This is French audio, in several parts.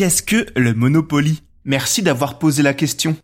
qu'est-ce que le Monopoly? Merci d'avoir posé la question.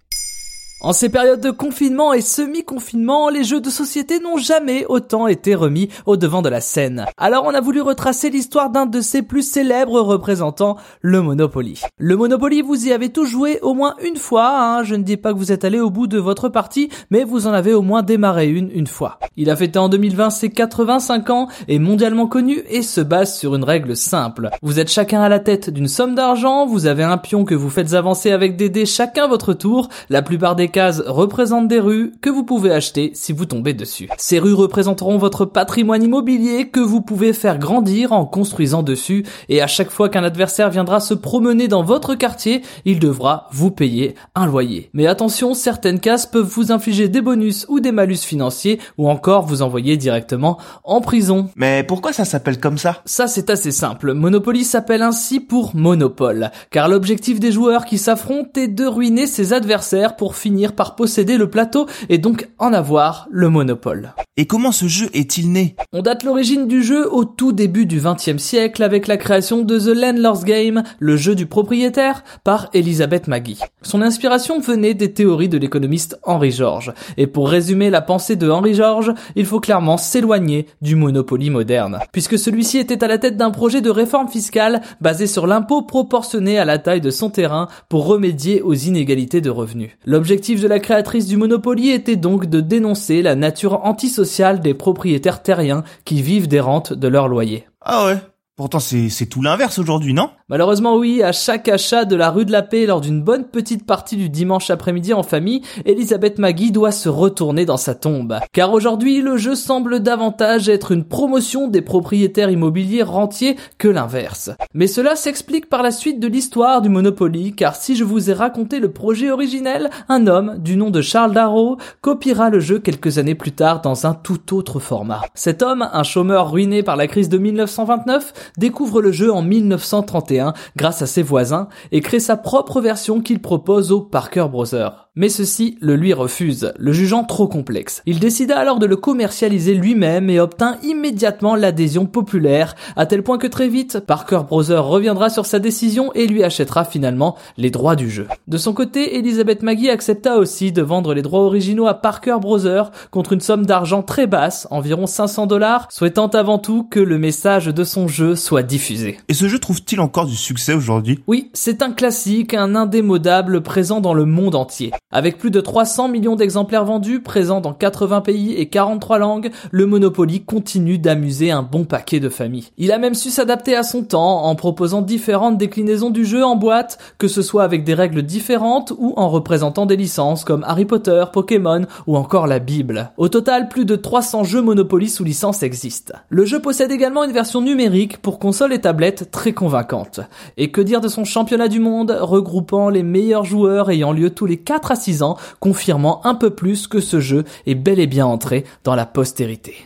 En ces périodes de confinement et semi-confinement, les jeux de société n'ont jamais autant été remis au devant de la scène. Alors on a voulu retracer l'histoire d'un de ses plus célèbres représentants, le Monopoly. Le Monopoly, vous y avez tous joué au moins une fois, hein. je ne dis pas que vous êtes allé au bout de votre partie, mais vous en avez au moins démarré une une fois. Il a fêté en 2020 ses 85 ans, est mondialement connu et se base sur une règle simple. Vous êtes chacun à la tête d'une somme d'argent, vous avez un pion que vous faites avancer avec des dés chacun votre tour, la plupart des cases représentent des rues que vous pouvez acheter si vous tombez dessus. Ces rues représenteront votre patrimoine immobilier que vous pouvez faire grandir en construisant dessus et à chaque fois qu'un adversaire viendra se promener dans votre quartier, il devra vous payer un loyer. Mais attention, certaines cases peuvent vous infliger des bonus ou des malus financiers ou encore vous envoyer directement en prison. Mais pourquoi ça s'appelle comme ça? Ça c'est assez simple. Monopoly s'appelle ainsi pour monopole, car l'objectif des joueurs qui s'affrontent est de ruiner ses adversaires pour finir par posséder le plateau et donc en avoir le monopole. Et comment ce jeu est-il né? On date l'origine du jeu au tout début du XXe siècle avec la création de The Landlord's Game, le jeu du propriétaire, par Elizabeth Maggie. Son inspiration venait des théories de l'économiste Henry George. Et pour résumer la pensée de Henry George, il faut clairement s'éloigner du monopoly moderne, puisque celui-ci était à la tête d'un projet de réforme fiscale basé sur l'impôt proportionné à la taille de son terrain pour remédier aux inégalités de revenus. L'objectif de la créatrice du Monopoly était donc de dénoncer la nature antisociale des propriétaires terriens qui vivent des rentes de leur loyer. Ah ouais? Pourtant c'est tout l'inverse aujourd'hui, non? Malheureusement oui, à chaque achat de la rue de la Paix lors d'une bonne petite partie du dimanche après-midi en famille, Elisabeth Maggie doit se retourner dans sa tombe. Car aujourd'hui, le jeu semble davantage être une promotion des propriétaires immobiliers rentiers que l'inverse. Mais cela s'explique par la suite de l'histoire du Monopoly, car si je vous ai raconté le projet originel, un homme du nom de Charles Darrow copiera le jeu quelques années plus tard dans un tout autre format. Cet homme, un chômeur ruiné par la crise de 1929, découvre le jeu en 1931 grâce à ses voisins et crée sa propre version qu'il propose aux Parker Brothers. Mais ceci le lui refuse, le jugeant trop complexe. Il décida alors de le commercialiser lui-même et obtint immédiatement l'adhésion populaire, à tel point que très vite, Parker Brothers reviendra sur sa décision et lui achètera finalement les droits du jeu. De son côté, Elizabeth Maggie accepta aussi de vendre les droits originaux à Parker Brothers contre une somme d'argent très basse, environ 500 dollars, souhaitant avant tout que le message de son jeu soit diffusé. Et ce jeu trouve-t-il encore du succès aujourd'hui? Oui, c'est un classique, un indémodable présent dans le monde entier. Avec plus de 300 millions d'exemplaires vendus, présents dans 80 pays et 43 langues, le Monopoly continue d'amuser un bon paquet de familles. Il a même su s'adapter à son temps en proposant différentes déclinaisons du jeu en boîte, que ce soit avec des règles différentes ou en représentant des licences comme Harry Potter, Pokémon ou encore la Bible. Au total, plus de 300 jeux Monopoly sous licence existent. Le jeu possède également une version numérique pour console et tablette très convaincante. Et que dire de son championnat du monde regroupant les meilleurs joueurs ayant lieu tous les 4 à 6 ans, confirmant un peu plus que ce jeu est bel et bien entré dans la postérité.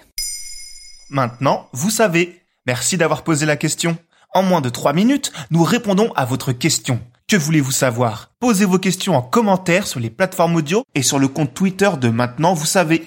Maintenant, vous savez. Merci d'avoir posé la question. En moins de 3 minutes, nous répondons à votre question. Que voulez-vous savoir? Posez vos questions en commentaire sur les plateformes audio et sur le compte Twitter de Maintenant, vous savez.